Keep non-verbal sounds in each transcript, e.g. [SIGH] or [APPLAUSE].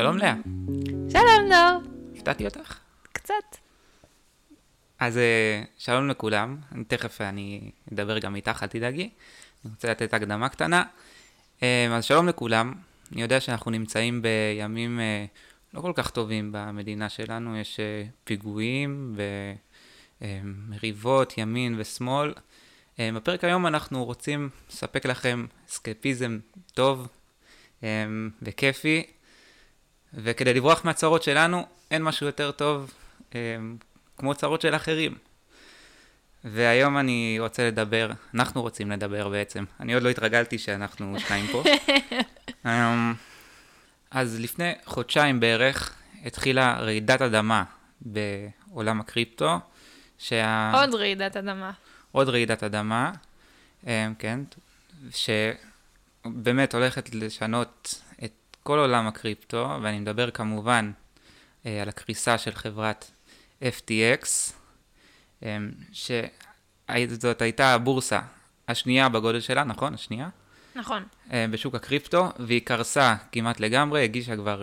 שלום לאה. שלום נור. הפתעתי אותך? קצת. אז אה, שלום לכולם, תכף אני אדבר גם איתך, אל תדאגי. אני רוצה לתת הקדמה קטנה. אה, אז שלום לכולם, אני יודע שאנחנו נמצאים בימים אה, לא כל כך טובים במדינה שלנו, יש פיגועים ומריבות ימין ושמאל. בפרק היום אנחנו רוצים לספק לכם סקפיזם טוב וכיפי וכדי לברוח מהצרות שלנו, אין משהו יותר טוב אה, כמו צרות של אחרים. והיום אני רוצה לדבר, אנחנו רוצים לדבר בעצם. אני עוד לא התרגלתי שאנחנו שניים פה. [LAUGHS] אה, אז לפני חודשיים בערך התחילה רעידת אדמה בעולם הקריפטו. שה... עוד רעידת אדמה. עוד רעידת אדמה, אה, כן, שבאמת הולכת לשנות כל עולם הקריפטו, ואני מדבר כמובן אה, על הקריסה של חברת FTX, אה, שזאת הייתה הבורסה השנייה בגודל שלה, נכון? השנייה? נכון. אה, בשוק הקריפטו, והיא קרסה כמעט לגמרי, הגישה כבר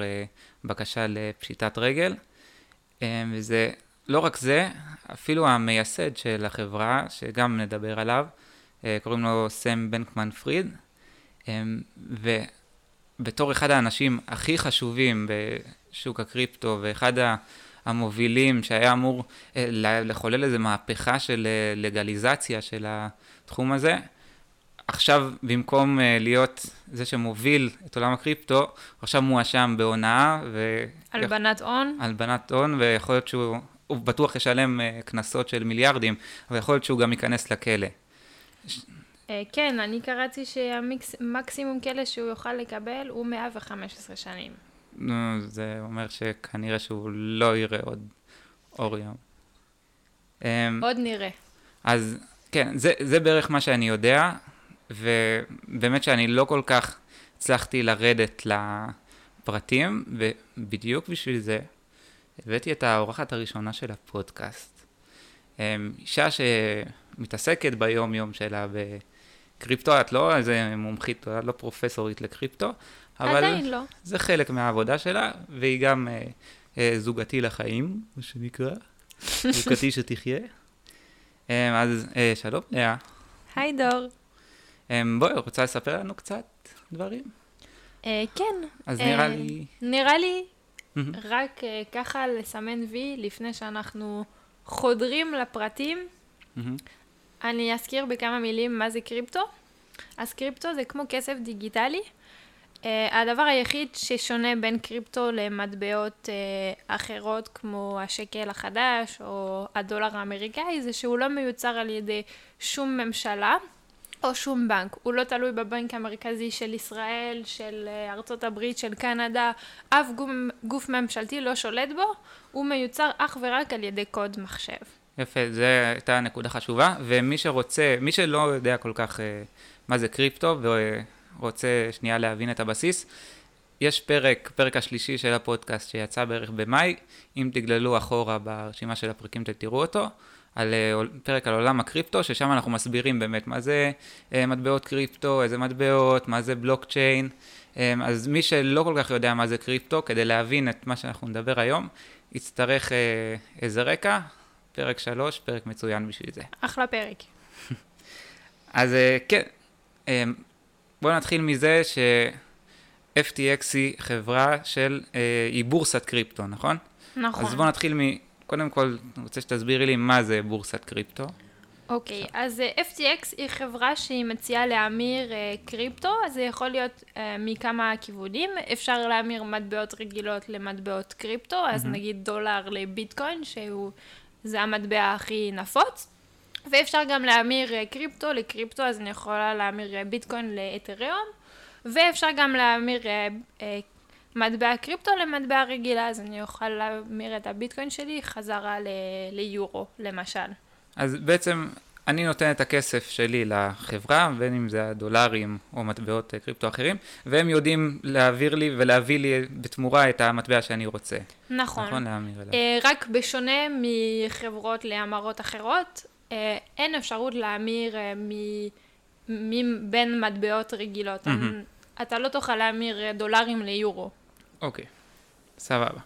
בקשה לפשיטת רגל, וזה לא רק זה, אפילו המייסד של החברה, שגם נדבר עליו, קוראים לו סם בנקמן פריד, אה, בתור אחד האנשים הכי חשובים בשוק הקריפטו ואחד המובילים שהיה אמור אה, לחולל איזה מהפכה של אה, לגליזציה של התחום הזה, עכשיו במקום אה, להיות זה שמוביל את עולם הקריפטו, עכשיו מואשם בהונאה. ו... הלבנת הון. הלבנת הון, ויכול להיות שהוא הוא בטוח ישלם קנסות של מיליארדים, אבל יכול להיות שהוא גם ייכנס לכלא. אה, כן, אני קראתי שהמקסימום כלא שהוא יוכל לקבל הוא 115 שנים. נו, זה אומר שכנראה שהוא לא יראה עוד אור יום. אמ, עוד נראה. אז כן, זה, זה בערך מה שאני יודע, ובאמת שאני לא כל כך הצלחתי לרדת לפרטים, ובדיוק בשביל זה הבאתי את האורחת הראשונה של הפודקאסט. אמ, אישה שמתעסקת ביום-יום שלה ב... קריפטו, את לא איזה מומחית, את לא פרופסורית לקריפטו, אבל עדיין לא. זה חלק מהעבודה שלה, והיא גם אה, אה, זוגתי לחיים, מה שנקרא, [LAUGHS] זוגתי שתחיה. אה, אז אה, שלום לאה. היי דור. אה, בואי, רוצה לספר לנו קצת דברים? אה, כן. אז נראה אה, לי... נראה לי רק אה, ככה לסמן וי לפני שאנחנו חודרים לפרטים. אני אזכיר בכמה מילים מה זה קריפטו. אז קריפטו זה כמו כסף דיגיטלי. Uh, הדבר היחיד ששונה בין קריפטו למטבעות uh, אחרות כמו השקל החדש או הדולר האמריקאי זה שהוא לא מיוצר על ידי שום ממשלה או שום בנק. הוא לא תלוי בבנק המרכזי של ישראל, של uh, ארצות הברית, של קנדה, אף גוף, גוף ממשלתי לא שולט בו, הוא מיוצר אך ורק על ידי קוד מחשב. יפה, זו הייתה נקודה חשובה, ומי שרוצה, מי שלא יודע כל כך uh, מה זה קריפטו ורוצה שנייה להבין את הבסיס, יש פרק, פרק השלישי של הפודקאסט שיצא בערך במאי, אם תגללו אחורה ברשימה של הפרקים תראו אותו, על uh, פרק על עולם הקריפטו, ששם אנחנו מסבירים באמת מה זה uh, מטבעות קריפטו, איזה מטבעות, מה זה בלוקצ'יין, אז מי שלא כל כך יודע מה זה קריפטו, כדי להבין את מה שאנחנו נדבר היום, יצטרך איזה רקע, פרק שלוש, פרק מצוין בשביל זה. אחלה פרק. [LAUGHS] אז אה, כן, אה, בואו נתחיל מזה ש-FTX היא חברה של, אה, היא בורסת קריפטו, נכון? נכון. אז בואו נתחיל מ... קודם כל, אני רוצה שתסבירי לי מה זה בורסת קריפטו. אוקיי, okay, אז FTX היא חברה שהיא מציעה להמיר קריפטו, אז זה יכול להיות uh, מכמה כיוונים. אפשר להמיר מטבעות רגילות למטבעות קריפטו, אז mm-hmm. נגיד דולר לביטקוין, שהוא זה המטבע הכי נפוץ. ואפשר גם להמיר אה, קריפטו לקריפטו, אז אני יכולה להמיר אה, ביטקוין לאתריום, ואפשר גם להמיר אה, מטבע קריפטו למטבע רגילה, אז אני אוכל להמיר את הביטקוין שלי חזרה ל- ליורו, למשל. אז בעצם אני נותן את הכסף שלי לחברה, בין אם זה הדולרים או מטבעות קריפטו אחרים, והם יודעים להעביר לי ולהביא לי בתמורה את המטבע שאני רוצה. נכון. נכון להמיר אליו. אה, רק בשונה מחברות להמרות אחרות, אה, אין אפשרות להמיר אה, מ... בין מטבעות רגילות. Mm-hmm. אתה לא תוכל להמיר דולרים ליורו. אוקיי. סבבה.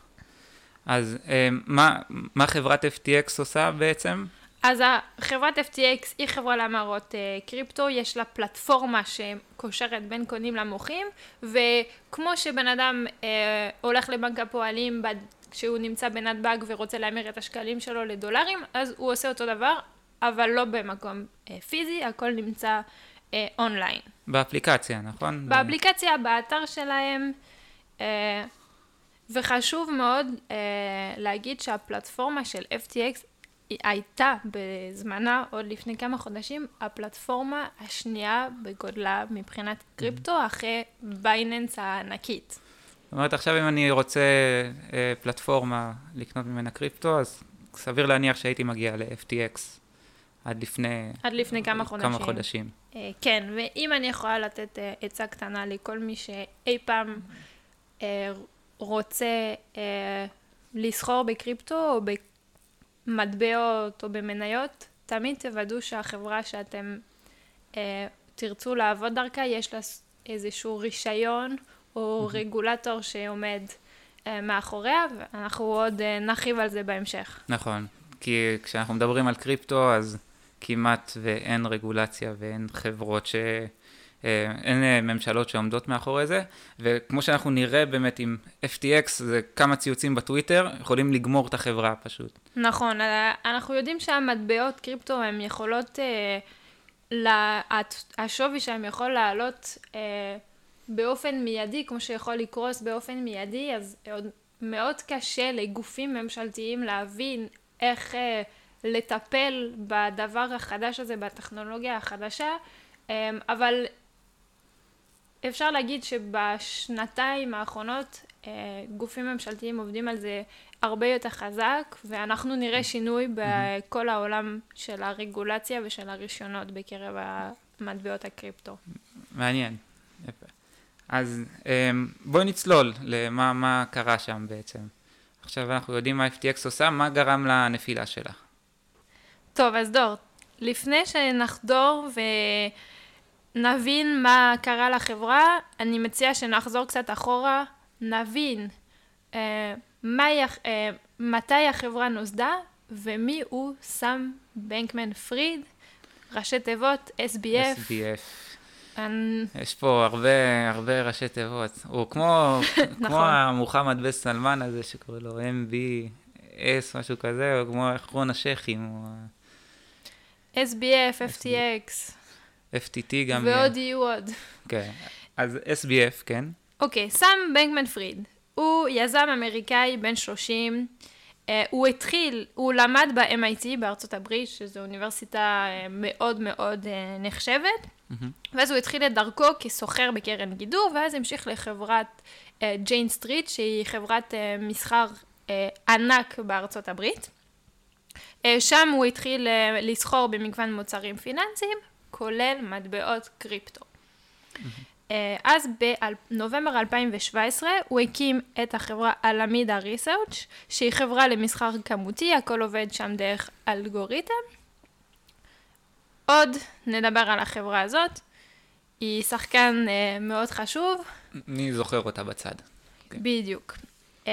אז אה, מה, מה חברת FTX עושה בעצם? אז חברת FTX היא חברה להמרות אה, קריפטו, יש לה פלטפורמה שקושרת בין קונים למוחים, וכמו שבן אדם אה, הולך לבנק הפועלים כשהוא נמצא בנתב"ג ורוצה להמיר את השקלים שלו לדולרים, אז הוא עושה אותו דבר, אבל לא במקום אה, פיזי, הכל נמצא אה, אונליין. באפליקציה, נכון? באפליקציה, באתר שלהם. אה, וחשוב מאוד אה, להגיד שהפלטפורמה של FTX הייתה בזמנה, עוד לפני כמה חודשים, הפלטפורמה השנייה בגודלה מבחינת mm-hmm. קריפטו, אחרי Binance הענקית. זאת אומרת, עכשיו אם אני רוצה אה, פלטפורמה לקנות ממנה קריפטו, אז סביר להניח שהייתי מגיע ל-FTX עד לפני... עד לפני כמה חודשים. כמה חודשים. אה, כן, ואם אני יכולה לתת אה, עצה קטנה לכל מי שאי פעם אה, רוצה אה, לסחור בקריפטו או במטבעות או במניות, תמיד תוודאו שהחברה שאתם אה, תרצו לעבוד דרכה, יש לה איזשהו רישיון או mm-hmm. רגולטור שעומד אה, מאחוריה, ואנחנו עוד אה, נרחיב על זה בהמשך. נכון, כי כשאנחנו מדברים על קריפטו, אז כמעט ואין רגולציה ואין חברות ש... אה, אין אה, ממשלות שעומדות מאחורי זה, וכמו שאנחנו נראה באמת עם FTX, זה כמה ציוצים בטוויטר, יכולים לגמור את החברה פשוט. נכון, אה, אנחנו יודעים שהמטבעות קריפטו הן יכולות, השווי שלהם יכול לעלות באופן מיידי, כמו שיכול לקרוס באופן מיידי, אז עוד מאוד קשה לגופים ממשלתיים להבין איך לטפל בדבר החדש הזה, בטכנולוגיה החדשה, אבל אפשר להגיד שבשנתיים האחרונות אה, גופים ממשלתיים עובדים על זה הרבה יותר חזק, ואנחנו נראה שינוי בכל העולם של הרגולציה ושל הרישיונות בקרב המטבעות הקריפטו. מעניין. אז אה, בואי נצלול למה מה קרה שם בעצם. עכשיו אנחנו יודעים מה FTX עושה, מה גרם לנפילה שלה? טוב, אז דור, לפני שנחדור ו... נבין מה קרה לחברה, אני מציעה שנחזור קצת אחורה, נבין אה, מה, אה, מתי החברה נוסדה ומי הוא סם בנקמן פריד, ראשי תיבות SBF. SBF. אני... יש פה הרבה, הרבה ראשי תיבות. הוא כמו, [LAUGHS] נכון. כמו המוחמד בן סלמן הזה שקוראים לו MBS, משהו כזה, או כמו אחרון השייחים. SBF, FTX. FTT גם... ועוד יהיו עוד. כן, אז SBF, כן. אוקיי, סם בנקמן פריד. הוא יזם אמריקאי בן 30. אה, הוא התחיל, הוא למד ב-MIT בארצות הברית, שזו אוניברסיטה אה, מאוד מאוד אה, נחשבת, mm-hmm. ואז הוא התחיל את דרכו כסוחר בקרן גידור, ואז המשיך לחברת Jane אה, Street, שהיא חברת אה, מסחר אה, ענק בארצות הברית. אה, שם הוא התחיל אה, לסחור במגוון מוצרים פיננסיים, כולל מטבעות קריפטו. אה, אז בנובמבר 2017 הוא הקים את החברה אלמידה ריסרצ' שהיא חברה למסחר כמותי, הכל עובד שם דרך אלגוריתם. עוד נדבר על החברה הזאת, היא שחקן uh, מאוד חשוב. אני זוכר אותה בצד. בדיוק. Um,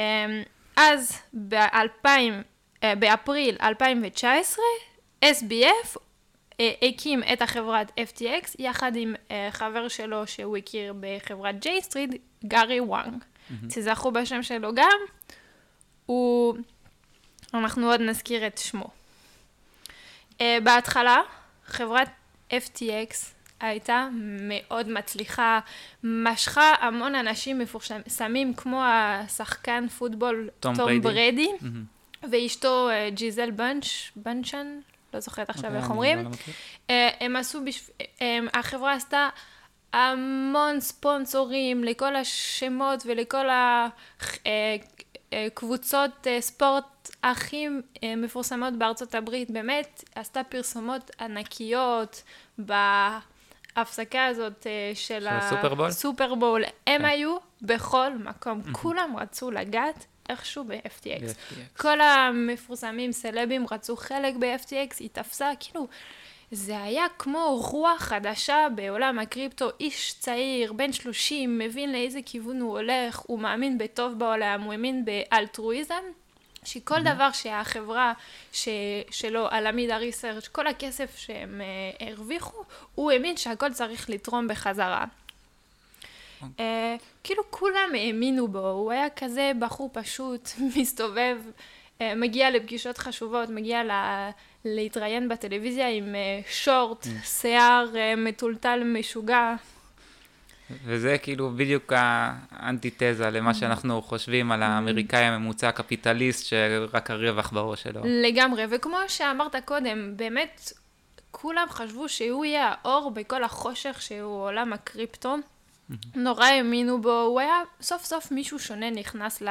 אז ב-2000, uh, באפריל 2019, SBF אה, הקים את החברת FTX יחד עם אה, חבר שלו שהוא הכיר בחברת J Street, גארי וואנג. תזכרו בשם שלו גם, הוא... אנחנו עוד נזכיר את שמו. Uh, בהתחלה, חברת FTX הייתה מאוד מצליחה, משכה המון אנשים מפורסמים כמו השחקן פוטבול תום, תום ברדי, mm-hmm. ואשתו ג'יזל בנץ', בנצ'ן, לא זוכרת עכשיו אוקיי, איך אומרים. לא אה, הם עשו, החברה עשתה המון ספונסורים לכל השמות ולכל הקבוצות אה, אה, ספורט הכי מפורסמות בארצות הברית. באמת, עשתה פרסומות ענקיות בהפסקה הזאת של הסופרבול. הסופרבול. הם כן. היו בכל מקום, כולם רצו לגעת איכשהו ב-FTX. כל המפורסמים, סלבים, רצו חלק ב-FTX, היא תפסה, כאילו, זה היה כמו רוח חדשה בעולם הקריפטו, איש צעיר, בן 30, מבין לאיזה כיוון הוא הולך, הוא מאמין בטוב בעולם, הוא האמין באלטרואיזם, שכל mm-hmm. דבר שהחברה ש... שלו, הלמידה ריסרצ', כל הכסף שהם uh, הרוויחו, הוא האמין שהכל צריך לתרום בחזרה. Uh, כאילו כולם האמינו בו, הוא היה כזה בחור פשוט, [LAUGHS] מסתובב, uh, מגיע לפגישות חשובות, מגיע ל... להתראיין בטלוויזיה עם uh, שורט, mm. שיער מטולטל משוגע. וזה כאילו בדיוק האנטיתזה למה mm. שאנחנו חושבים על האמריקאי הממוצע הקפיטליסט, שרק הרווח בראש שלו. לגמרי, וכמו שאמרת קודם, באמת כולם חשבו שהוא יהיה האור בכל החושך שהוא עולם הקריפטו. Mm-hmm. נורא האמינו בו, הוא היה סוף סוף מישהו שונה נכנס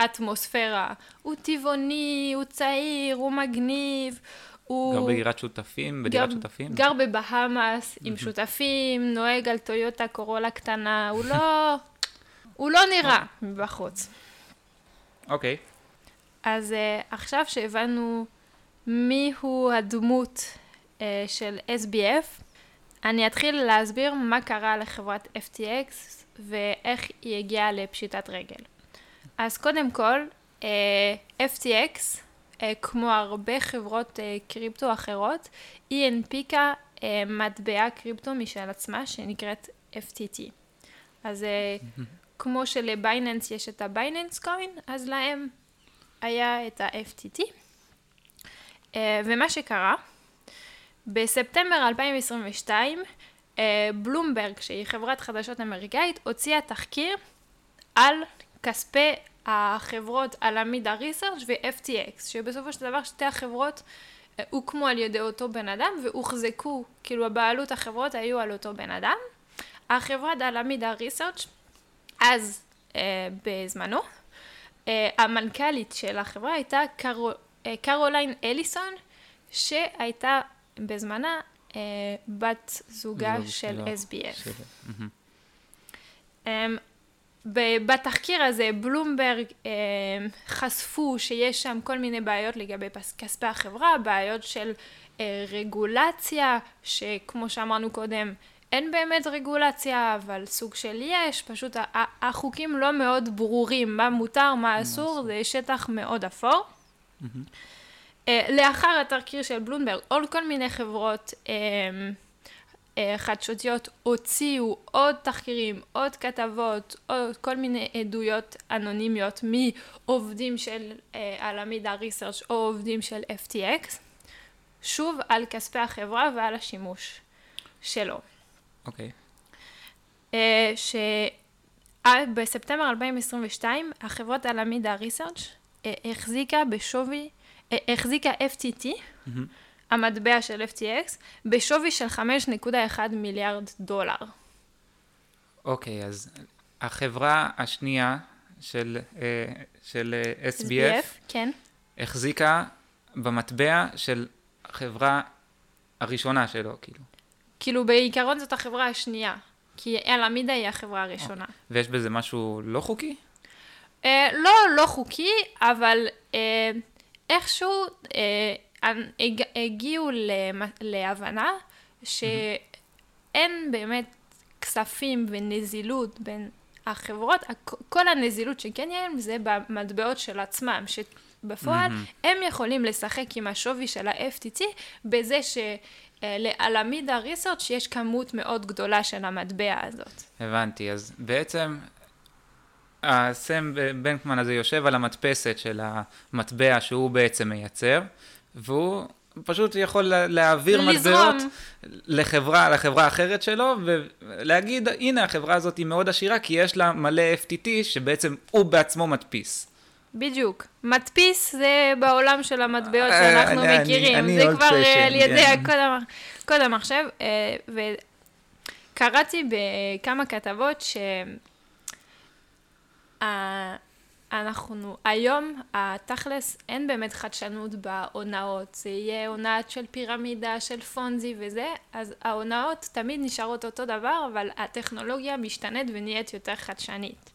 לאטמוספירה. הוא טבעוני, הוא צעיר, הוא מגניב, הוא... גר בדירת שותפים? בדירת גר, שותפים? גר בבהאמאס עם שותפים, נוהג על טויוטה קורולה קטנה, הוא לא... הוא לא נראה מבחוץ. אוקיי. Okay. אז uh, עכשיו שהבנו מיהו הדמות אה, של SBF, אני אתחיל להסביר מה קרה לחברת FTX ואיך היא הגיעה לפשיטת רגל. אז קודם כל, אה, FTX אה, כמו הרבה חברות אה, קריפטו אחרות, היא הנפיקה מטבע קריפטו משל עצמה שנקראת FTT. אז כמו של-Binance יש את ה-Binance Coin, אז להם היה את ה-FTT. ומה שקרה, בספטמבר 2022, בלומברג, שהיא חברת חדשות אמריקאית, הוציאה תחקיר על כספי החברות הלמידה ריסרצ' ו-FTX, שבסופו של דבר שתי החברות אה, הוקמו על ידי אותו בן אדם והוחזקו, כאילו הבעלות החברות היו על אותו בן אדם. החברה הלמידה ריסרצ' אז אה, בזמנו, אה, המנכ"לית של החברה הייתה קרו, אה, קרוליין אליסון, שהייתה בזמנה אה, בת זוגה של לא, SBF. של... Mm-hmm. בתחקיר הזה בלומברג אה, חשפו שיש שם כל מיני בעיות לגבי כספי החברה, בעיות של אה, רגולציה, שכמו שאמרנו קודם, אין באמת רגולציה, אבל סוג של יש, פשוט החוקים לא מאוד ברורים, מה מותר, מה אסור, זה שטח מאוד אפור. אה, לאחר התחקיר של בלומברג, עוד כל מיני חברות אה, אה, חדשותיות הוציאו עוד תחקירים, עוד כתבות, עוד כל מיני עדויות אנונימיות מעובדים של הלמידה ריסרצ' או עובדים של FTX, שוב על כספי החברה ועל השימוש שלו. אוקיי. Okay. אה, שבספטמבר 2022 החברת הלמידה ריסרצ' החזיקה בשווי, החזיקה FTT, mm-hmm. המטבע של FTX בשווי של 5.1 מיליארד דולר. אוקיי, okay, אז החברה השנייה של, אה, של אה, SBF, SBF כן. החזיקה במטבע של החברה הראשונה שלו, כאילו. כאילו בעיקרון זאת החברה השנייה, כי אלעמידה היא החברה הראשונה. Okay. ויש בזה משהו לא חוקי? Uh, לא, לא חוקי, אבל uh, איכשהו... Uh, הגיעו להבנה שאין באמת כספים ונזילות בין החברות, כל הנזילות שכן יש זה במטבעות של עצמם, שבפועל mm-hmm. הם יכולים לשחק עם השווי של ה-FTT בזה ש... לאלמידה ריסרצ' יש כמות מאוד גדולה של המטבע הזאת. הבנתי, אז בעצם הסם בנקמן הזה יושב על המדפסת של המטבע שהוא בעצם מייצר, והוא פשוט יכול להעביר מטבעות לחברה, לחברה אחרת שלו, ולהגיד, הנה, החברה הזאת היא מאוד עשירה, כי יש לה מלא FTT, שבעצם הוא בעצמו מדפיס. בדיוק. מדפיס זה בעולם של המטבעות אה, שאנחנו אני, מכירים. אני, אני זה כבר פשן, אה, על ידי כן. קוד המחשב. אה, וקראתי בכמה כתבות ש... אנחנו, היום, התכלס, אין באמת חדשנות בהונאות. זה יהיה הונאת של פירמידה, של פונזי וזה, אז ההונאות תמיד נשארות אותו דבר, אבל הטכנולוגיה משתנית ונהיית יותר חדשנית.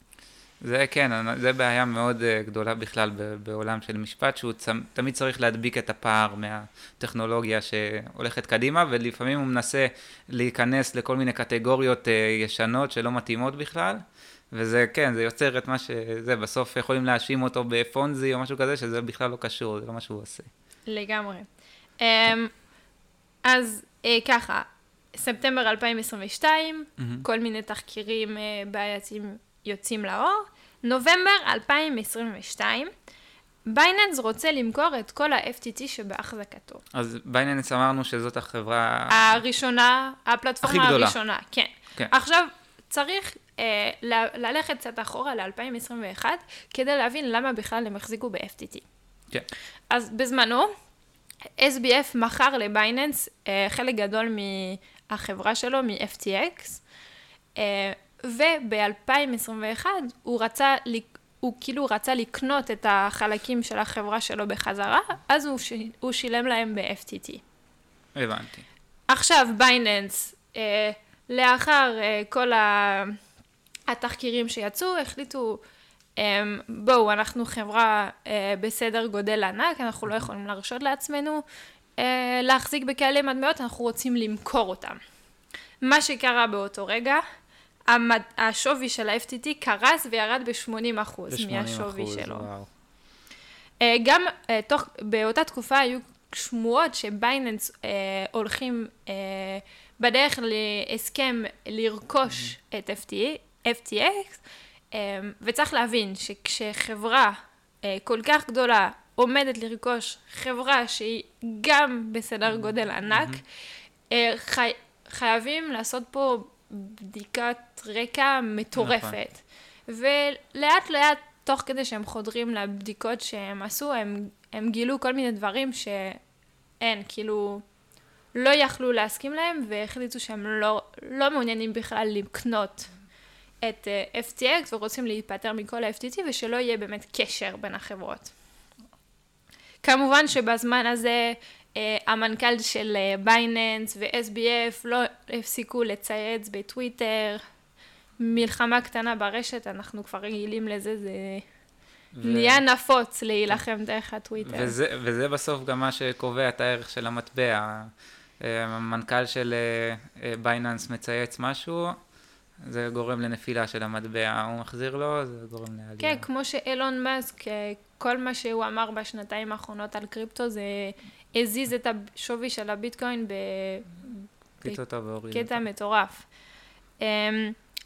זה כן, זה בעיה מאוד אה, גדולה בכלל בעולם של משפט, שהוא תמיד צריך להדביק את הפער מהטכנולוגיה שהולכת קדימה, ולפעמים הוא מנסה להיכנס לכל מיני קטגוריות אה, ישנות שלא מתאימות בכלל. וזה, כן, זה יוצר את מה שזה, בסוף יכולים להאשים אותו בפונזי או משהו כזה, שזה בכלל לא קשור, זה לא מה שהוא עושה. לגמרי. אמ, אז אה, ככה, ספטמבר 2022, mm-hmm. כל מיני תחקירים בעייתיים יוצאים לאור. נובמבר 2022, Binance רוצה למכור את כל ה-FTT שבהחזקתו. אז Binance אמרנו שזאת החברה... הראשונה, הפלטפורמה הראשונה, כן. כן. עכשיו, צריך אה, ל- ללכת קצת אחורה ל-2021, כדי להבין למה בכלל הם החזיקו ב-FTT. כן. אז בזמנו, SBF מכר ל-Binance אה, חלק גדול מהחברה שלו, מ-FTX, אה, וב-2021 הוא רצה, הוא כאילו רצה לקנות את החלקים של החברה שלו בחזרה, אז הוא, ש... הוא שילם להם ב-FTT. הבנתי. עכשיו בייננס, אה, לאחר אה, כל ה... התחקירים שיצאו, החליטו, אה, בואו, אנחנו חברה אה, בסדר גודל ענק, אנחנו לא יכולים להרשות לעצמנו אה, להחזיק בכאלה מטבעות, אנחנו רוצים למכור אותם. מה שקרה באותו רגע, המד... השווי של ה-FTT קרס וירד ב-80% מהשווי שלו. וואו. אה, גם uh, תוך, באותה תקופה היו שמועות שבייננס uh, הולכים uh, בדרך להסכם לרכוש mm-hmm. את FTA, FTX, um, וצריך להבין שכשחברה uh, כל כך גדולה עומדת לרכוש חברה שהיא גם בסדר גודל ענק, mm-hmm. uh, חי, חייבים לעשות פה בדיקת רקע מטורפת. נכון. ולאט לאט, תוך כדי שהם חודרים לבדיקות שהם עשו, הם, הם גילו כל מיני דברים שאין, כאילו, לא יכלו להסכים להם, והחליטו שהם לא, לא מעוניינים בכלל לקנות את אה, FTX ורוצים להיפטר מכל ה-FTT ושלא יהיה באמת קשר בין החברות. כמובן שבזמן הזה Uh, המנכ"ל של בייננס uh, ו-SBF לא הפסיקו לצייץ בטוויטר. מלחמה קטנה ברשת, אנחנו כבר רגילים לזה, זה ו... נהיה נפוץ להילחם דרך הטוויטר. וזה, וזה בסוף גם מה שקובע את הערך של המטבע. אה, המנכ"ל של בייננס מצייץ משהו, זה גורם לנפילה של המטבע, הוא מחזיר לו, זה גורם לעלייה. כן, כמו שאילון מאסק, כל מה שהוא אמר בשנתיים האחרונות על קריפטו זה הזיז את השווי של הביטקוין בקטע מטורף. אמ,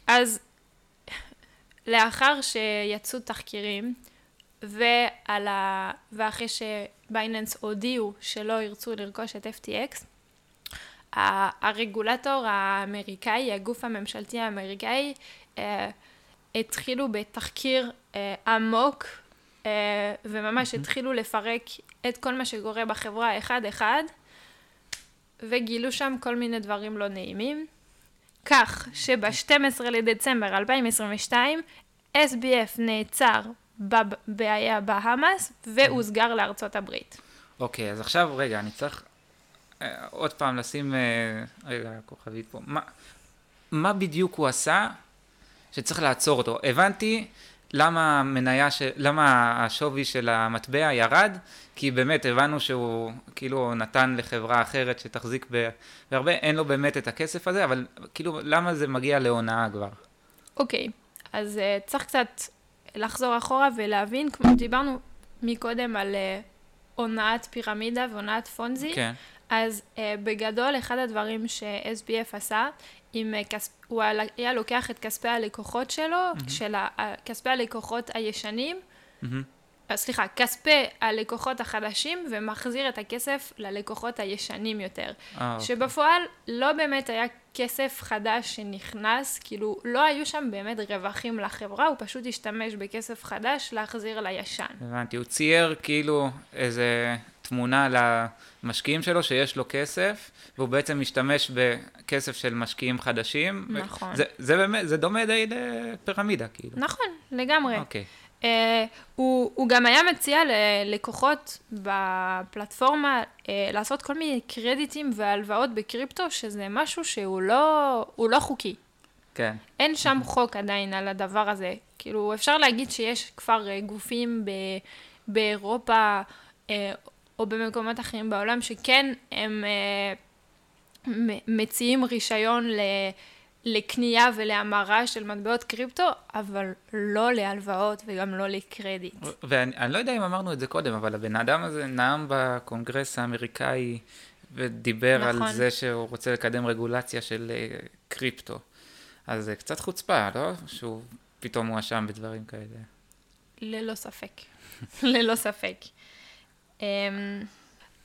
אז לאחר שיצאו תחקירים, ועל ה... ואחרי שבייננס הודיעו שלא ירצו לרכוש את FTX, הרגולטור האמריקאי, הגוף הממשלתי האמריקאי, אה, התחילו בתחקיר אה, עמוק אה, וממש התחילו לפרק את כל מה שקורה בחברה אחד-אחד, וגילו שם כל מיני דברים לא נעימים. כך שב-12 לדצמבר 2022, SBF נעצר בבעיה בהאמאס והוסגר לארצות הברית. אוקיי, okay, אז עכשיו, רגע, אני צריך עוד פעם לשים, אה, רגע, כוכבית פה. מה, מה בדיוק הוא עשה שצריך לעצור אותו? הבנתי למה המניה, ש... למה השווי של המטבע ירד? כי באמת הבנו שהוא כאילו נתן לחברה אחרת שתחזיק בהרבה, אין לו באמת את הכסף הזה, אבל כאילו למה זה מגיע להונאה כבר? אוקיי, okay, אז uh, צריך קצת לחזור אחורה ולהבין, כמו דיברנו מקודם על uh, הונאת פירמידה והונאת פונזי, כן. אז uh, בגדול אחד הדברים ש-SBF עשה, עם אה, כספ... הוא היה לוקח את כספי הלקוחות שלו, mm-hmm. של ה... כספי הלקוחות הישנים, mm-hmm. סליחה, כספי הלקוחות החדשים, ומחזיר את הכסף ללקוחות הישנים יותר. Ah, שבפועל לא באמת היה כסף חדש שנכנס, כאילו לא היו שם באמת רווחים לחברה, הוא פשוט השתמש בכסף חדש להחזיר לישן. הבנתי, הוא צייר כאילו איזה תמונה למשקיעים שלו שיש לו כסף, והוא בעצם משתמש בכסף של משקיעים חדשים. נכון. זה, זה באמת, זה דומה די לפירמידה, כאילו. נכון, לגמרי. אוקיי. Uh, הוא, הוא גם היה מציע ללקוחות בפלטפורמה uh, לעשות כל מיני קרדיטים והלוואות בקריפטו, שזה משהו שהוא לא, לא חוקי. כן. אין שם חוק עדיין על הדבר הזה. כאילו, אפשר להגיד שיש כבר אה, גופים ב, באירופה אה, או במקומות אחרים בעולם שכן הם אה, מציעים רישיון ל... לקנייה ולהמרה של מטבעות קריפטו, אבל לא להלוואות וגם לא לקרדיט. ואני לא יודע אם אמרנו את זה קודם, אבל הבן אדם הזה נאם בקונגרס האמריקאי ודיבר נכון. על זה שהוא רוצה לקדם רגולציה של uh, קריפטו. אז זה קצת חוצפה, לא? שהוא פתאום מואשם בדברים כאלה. ללא ספק. [LAUGHS] ללא ספק. Um,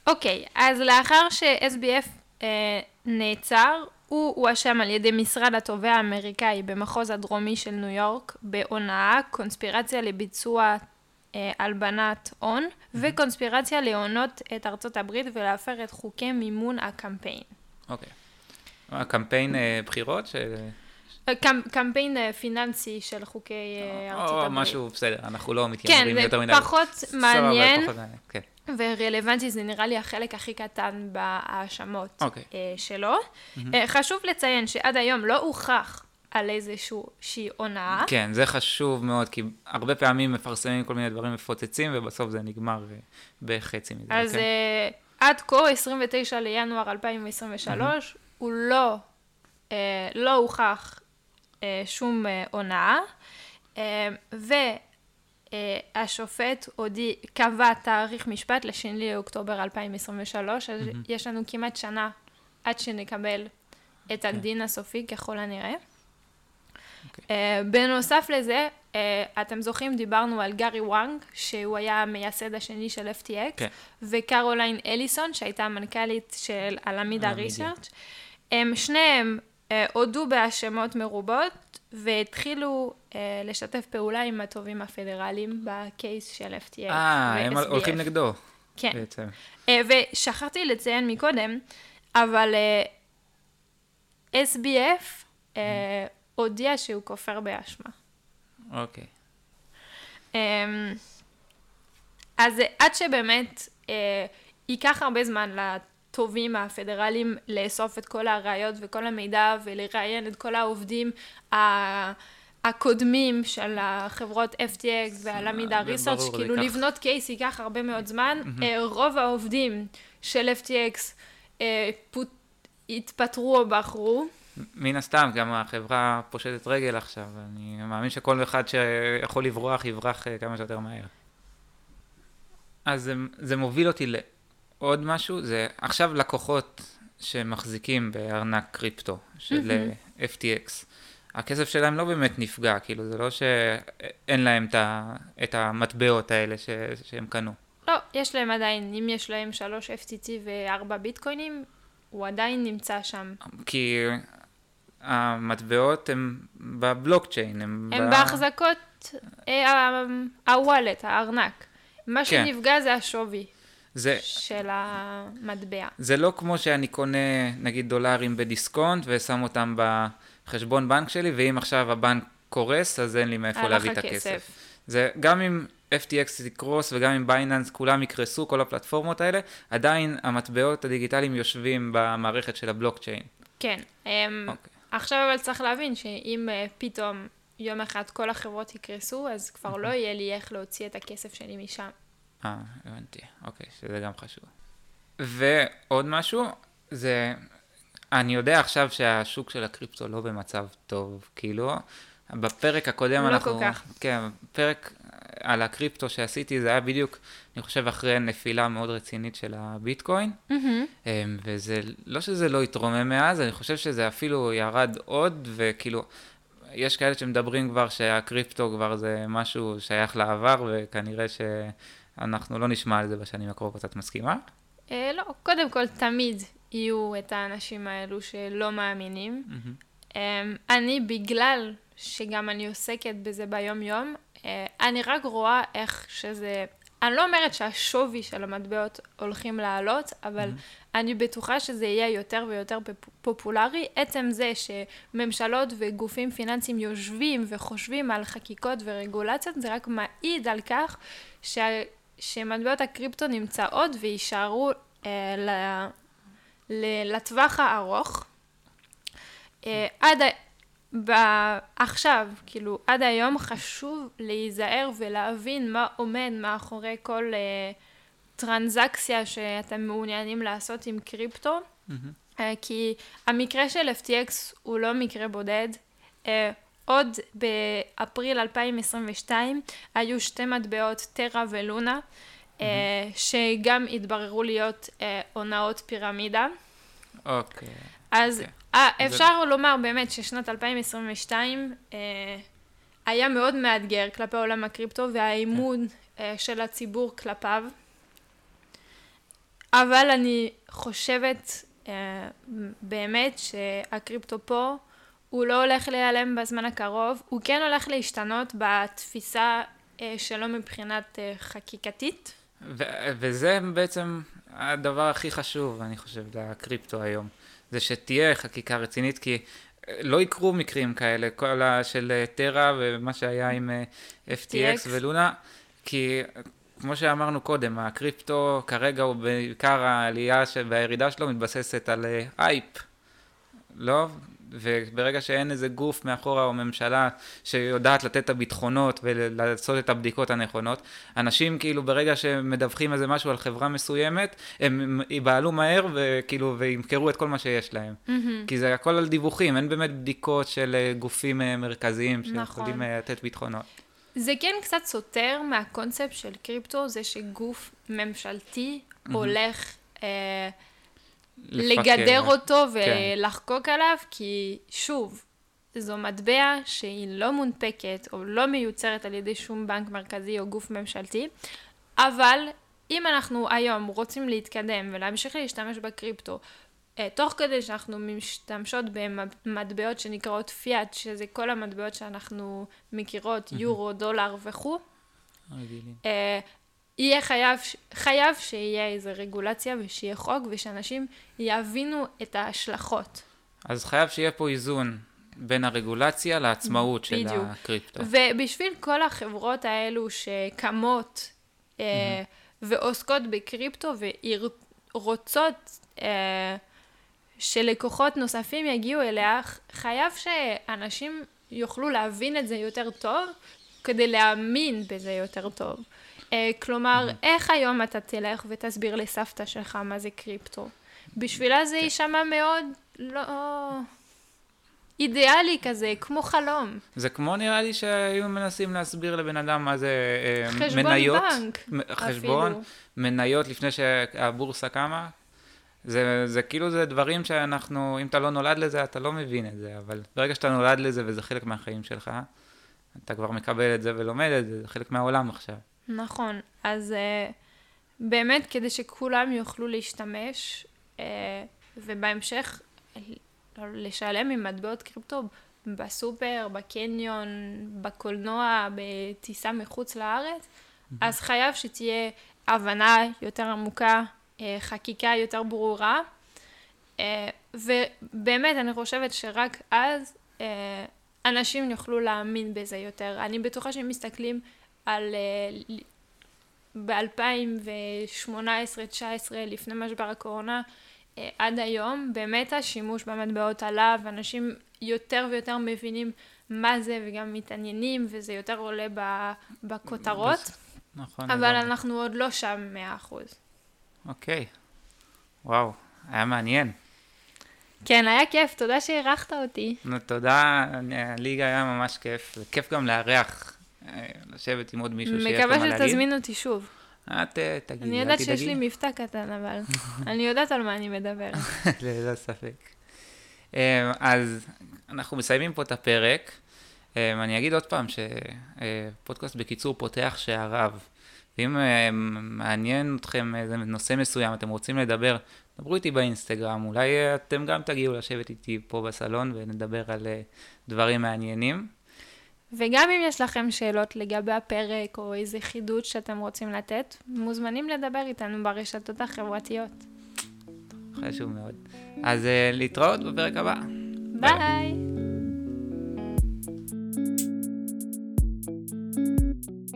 אוקיי, אז לאחר ש-SBF אה, נעצר, הוא הואשם על ידי משרד התובע האמריקאי במחוז הדרומי של ניו יורק בהונאה, קונספירציה לביצוע אה, הלבנת הון. וקונספירציה להונות את ארצות הברית ולהפר את חוקי מימון הקמפיין. אוקיי. Okay. הקמפיין אה, בחירות? ש... אה, קמ, קמפיין אה, פיננסי של חוקי ארצות הברית. או משהו, בסדר, אנחנו לא מתיימרים יותר מדי. כן, זה פחות מעניין. ורלוונטי זה נראה לי החלק הכי קטן בהאשמות okay. אוקיי. uh, שלו. Mm-hmm. Uh, חשוב לציין שעד היום לא הוכח על איזושהי הונאה. כן, זה חשוב מאוד, כי הרבה פעמים מפרסמים כל מיני דברים מפוצצים, ובסוף זה נגמר uh, בחצי מזה. אז כן. uh, עד כה, 29 לינואר 2023, mm-hmm. הוא לא, uh, לא הוכח uh, שום הונאה, uh, ו... uh, השופט הודי, קבע תאריך משפט לשני לאוקטובר 2023, אז mm-hmm. יש לנו כמעט שנה עד שנקבל את okay. כן. הדין הסופי ככל הנראה. Okay. אוקיי. Uh, בנוסף לזה, uh, אתם זוכרים, דיברנו על גארי וואנג, שהוא היה המייסד השני של FTX, okay. כן. וקרוליין אליסון, שהייתה המנכ"לית של אלמידה ריסרצ'. הם שניהם uh, הודו בהאשמות מרובות, והתחילו uh, לשתף פעולה עם התובעים הפדרליים בקייס של FTX אה, הם הולכים נגדו. כן. בעצם. Uh, ושכחתי לציין מקודם, אבל uh, SBF uh, הודיע שהוא כופר באשמה. אוקיי. Um, אז עד שבאמת uh, ייקח הרבה זמן התובעים הפדרליים לאסוף את כל הראיות וכל המידע ולראיין את כל העובדים הקודמים של החברות FTX והלמידה ריסרצ' כאילו לבנות קייס ייקח הרבה מאוד זמן. אה, רוב העובדים של FTX אה, התפטרו או בחרו. מן הסתם, גם החברה פושטת רגל עכשיו, אני מאמין שכל אחד שיכול לברוח, יברח אה, כמה שיותר מהר. אז זה, זה מוביל אותי עוד משהו, זה עכשיו לקוחות שמחזיקים בארנק קריפטו של mm-hmm. FTX. הכסף שלהם לא באמת נפגע, כאילו זה לא שאין להם את המטבעות האלה ש... שהם קנו. לא, יש להם עדיין, אם יש להם 3 FTT ו-4 ביטקוינים, הוא עדיין נמצא שם. כי המטבעות הם בבלוקצ'יין, הם... הם ב... בהחזקות אה, הוואלט, הארנק. מה כן. שנפגע זה השווי. זה, של המטבע. זה לא כמו שאני קונה נגיד דולרים בדיסקונט ושם אותם בחשבון בנק שלי, ואם עכשיו הבנק קורס, אז אין לי מאיפה להביא את הכסף. זה גם אם FTX יקרוס וגם אם בייננס כולם יקרסו, כל הפלטפורמות האלה, עדיין המטבעות הדיגיטליים יושבים במערכת של הבלוקצ'יין. כן. Okay. אמ, אוקיי. עכשיו אבל צריך להבין שאם uh, פתאום יום אחד כל החברות יקרסו, אז כבר לא יהיה לי איך להוציא את הכסף שלי משם. אה, הבנתי, אוקיי, שזה גם חשוב. ועוד משהו, זה, אני יודע עכשיו שהשוק של הקריפטו לא במצב טוב, כאילו, בפרק הקודם לא אנחנו... לא כל כך. כן, פרק על הקריפטו שעשיתי, זה היה בדיוק, אני חושב, אחרי נפילה מאוד רצינית של הביטקוין, mm-hmm. וזה, לא שזה לא התרומם מאז, אני חושב שזה אפילו ירד עוד, וכאילו, יש כאלה שמדברים כבר שהקריפטו כבר זה משהו שייך לעבר, וכנראה ש... אנחנו לא נשמע על זה בשנים הקרובות, את מסכימה? אה, לא, קודם כל תמיד יהיו את האנשים האלו שלא מאמינים. Mm-hmm. אה, אני, בגלל שגם אני עוסקת בזה ביום-יום, אה, אני רק רואה איך שזה... אני לא אומרת שהשווי של המטבעות הולכים לעלות, אבל mm-hmm. אני בטוחה שזה יהיה יותר ויותר פופולרי. עצם זה שממשלות וגופים פיננסיים יושבים וחושבים על חקיקות ורגולציות, זה רק מעיד על כך שה... שמטבעות הקריפטו נמצאות ויישארו אה, ל, ל, לטווח הארוך. אה, עד, עכשיו, כאילו, עד היום חשוב להיזהר ולהבין מה עומד מאחורי כל uh, טרנזקציה שאתם מעוניינים לעשות עם קריפטו, mm-hmm. uh, כי המקרה של FTX הוא לא מקרה בודד. Uh, עוד באפריל 2022 היו שתי מטבעות, טרה ולונה, mm-hmm. שגם התבררו להיות uh, הונאות פירמידה. אוקיי. Okay. אז okay. אה, אפשר זה... לומר באמת ששנת 2022 אה, היה מאוד מאתגר כלפי עולם הקריפטו והאימון כן. אה, של הציבור כלפיו. אבל אני חושבת אה, באמת שהקריפטו פה הוא לא הולך להיעלם בזמן הקרוב, הוא כן הולך להשתנות בתפיסה אה, שלו מבחינת אה, חקיקתית. ו- וזה בעצם הדבר הכי חשוב, אני חושב, לקריפטו היום. זה שתהיה חקיקה רצינית, כי אה, לא יקרו מקרים כאלה, כל ה... של טרה ומה שהיה עם FTX ולונה, כי כמו שאמרנו קודם, הקריפטו כרגע הוא בעיקר העלייה והירידה שלו מתבססת על אייפ, לא? וברגע שאין איזה גוף מאחורה או ממשלה שיודעת לתת את הביטחונות ולעשות את הבדיקות הנכונות, אנשים כאילו ברגע שמדווחים איזה משהו על חברה מסוימת, הם ייבהלו מהר וכאילו וימכרו את כל מה שיש להם. Mm-hmm. כי זה הכל על דיווחים, אין באמת בדיקות של אה, גופים אה, מרכזיים שיכולים נכון. אה, לתת ביטחונות. זה כן קצת סותר מהקונספט של קריפטו, זה שגוף ממשלתי mm-hmm. הולך... אה, לגדר אותו כן. ולחקוק כן. עליו, כי שוב, זו מטבע שהיא לא מונפקת או לא מיוצרת על ידי שום בנק מרכזי או גוף ממשלתי, אבל אם אנחנו היום רוצים להתקדם ולהמשיך להשתמש בקריפטו, אה, תוך כדי שאנחנו משתמשות במטבעות שנקראות פיאט, שזה כל המטבעות שאנחנו מכירות, יורו, דולר וכו', יהיה חייב, חייב שיהיה איזו רגולציה ושיהיה חוק ושאנשים יבינו את ההשלכות. אז חייב שיהיה פה איזון בין הרגולציה לעצמאות בדיוק. של הקריפטו. ובשביל כל החברות האלו שקמות mm-hmm. אה, ועוסקות בקריפטו ורוצות אה, שלקוחות נוספים יגיעו אליה, חייב שאנשים יוכלו להבין את זה יותר טוב כדי להאמין בזה יותר טוב. אה, כלומר, איך היום אתה תלך ותסביר לסבתא שלך מה זה קריפטו? בשבילה זה כן. יישמע מאוד לא... אידיאלי כזה, כמו חלום. זה כמו נראה לי שהיו מנסים להסביר לבן אדם מה זה אה, חשבון מניות. חשבון בנק, חשבון, אפילו. מניות לפני שהבורסה קמה. זה, זה כאילו זה דברים שאנחנו, אם אתה לא נולד לזה, אתה לא מבין את זה, אבל ברגע שאתה נולד לזה וזה חלק מהחיים שלך, אתה כבר מקבל את זה ולומד את זה, זה חלק מהעולם עכשיו. נכון, אז uh, באמת כדי שכולם יוכלו להשתמש, uh, ובהמשך לשלם עם מטבעות קריפטו בסופר, בקניון, בקולנוע, בטיסה מחוץ לארץ, mm-hmm. אז חייב שתהיה הבנה יותר עמוקה, uh, חקיקה יותר ברורה, uh, ובאמת אני חושבת שרק אז uh, אנשים יוכלו להאמין בזה יותר. אני בטוחה שהם מסתכלים על אה, ב-2018-2019, לפני משבר הקורונה, אה, עד היום, באמת השימוש במטבעות עלה, ואנשים יותר ויותר מבינים מה זה וגם מתעניינים, וזה יותר עולה בכותרות. נכון. אבל נכון. אנחנו עוד לא שם מאה אחוז. אוקיי. וואו, היה מעניין. כן, היה כיף, תודה שאירחת אותי. תודה, לי היה ממש כיף, וכיף גם לארח לשבת עם עוד מישהו שיש לו מה להגיד. מקווה שתזמין אותי שוב. את אה, תגידי, אני יודעת שיש לי מבטא קטן, אבל [LAUGHS] אני יודעת על מה אני מדברת. [LAUGHS] ללא ספק. אה, אז אנחנו מסיימים פה את הפרק. אה, אני אגיד עוד פעם שפודקאסט בקיצור פותח שעריו. ואם מעניין אתכם איזה נושא מסוים, אתם רוצים לדבר, דברו איתי באינסטגרם, אולי אתם גם תגיעו לשבת איתי פה בסלון ונדבר על דברים מעניינים. וגם אם יש לכם שאלות לגבי הפרק או איזה חידוד שאתם רוצים לתת, מוזמנים לדבר איתנו ברשתות החברתיות. חשוב מאוד. אז uh, להתראות בפרק הבא. ביי. ביי.